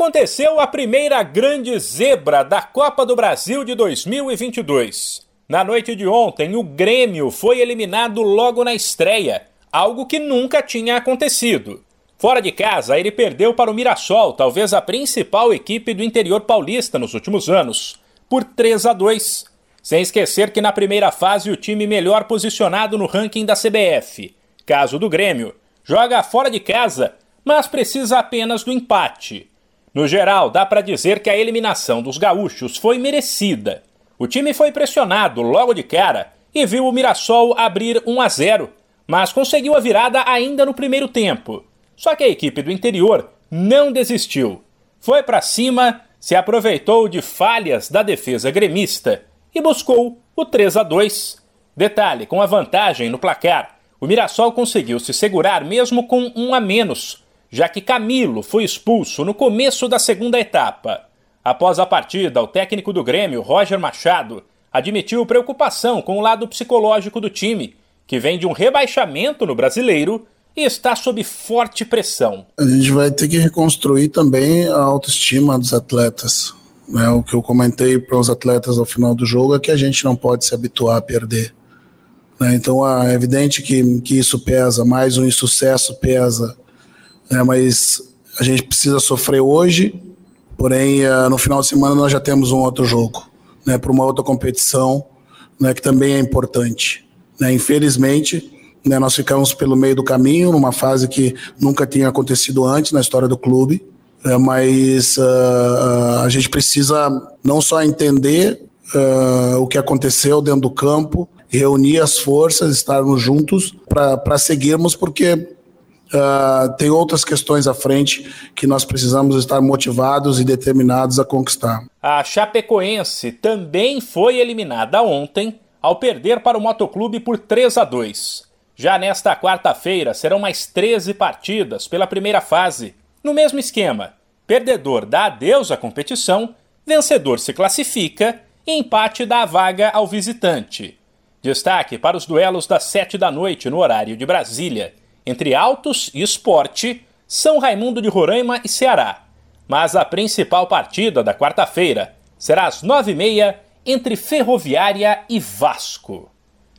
Aconteceu a primeira grande zebra da Copa do Brasil de 2022. Na noite de ontem, o Grêmio foi eliminado logo na estreia, algo que nunca tinha acontecido. Fora de casa, ele perdeu para o Mirassol, talvez a principal equipe do interior paulista nos últimos anos, por 3 a 2. Sem esquecer que na primeira fase o time melhor posicionado no ranking da CBF, caso do Grêmio, joga fora de casa, mas precisa apenas do empate. No geral, dá para dizer que a eliminação dos gaúchos foi merecida. O time foi pressionado logo de cara e viu o Mirassol abrir 1 a 0, mas conseguiu a virada ainda no primeiro tempo. Só que a equipe do interior não desistiu. Foi para cima, se aproveitou de falhas da defesa gremista e buscou o 3 a 2. Detalhe, com a vantagem no placar, o Mirassol conseguiu se segurar mesmo com um a menos, já que Camilo foi expulso no começo da segunda etapa. Após a partida, o técnico do Grêmio, Roger Machado, admitiu preocupação com o lado psicológico do time, que vem de um rebaixamento no brasileiro e está sob forte pressão. A gente vai ter que reconstruir também a autoestima dos atletas. Né? O que eu comentei para os atletas ao final do jogo é que a gente não pode se habituar a perder. Né? Então é evidente que, que isso pesa, mais um insucesso pesa né, mas a gente precisa sofrer hoje, porém uh, no final de semana nós já temos um outro jogo, né, para uma outra competição, né, que também é importante. Né, infelizmente, né, nós ficamos pelo meio do caminho, numa fase que nunca tinha acontecido antes na história do clube, é, mas uh, a gente precisa não só entender uh, o que aconteceu dentro do campo, reunir as forças, estarmos juntos para seguirmos, porque uh, tem outras questões à frente que nós precisamos estar motivados e determinados a conquistar. A Chapecoense também foi eliminada ontem ao perder para o Motoclube por 3 a 2. Já nesta quarta-feira serão mais 13 partidas pela primeira fase. No mesmo esquema, perdedor dá adeus à competição, vencedor se classifica e empate dá a vaga ao visitante. Destaque para os duelos das 7 da noite no horário de Brasília entre Altos e Esporte, São Raimundo de Roraima e Ceará. Mas a principal partida da quarta-feira será às nove e meia entre Ferroviária e Vasco.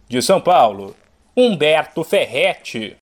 De São Paulo, Humberto Ferretti.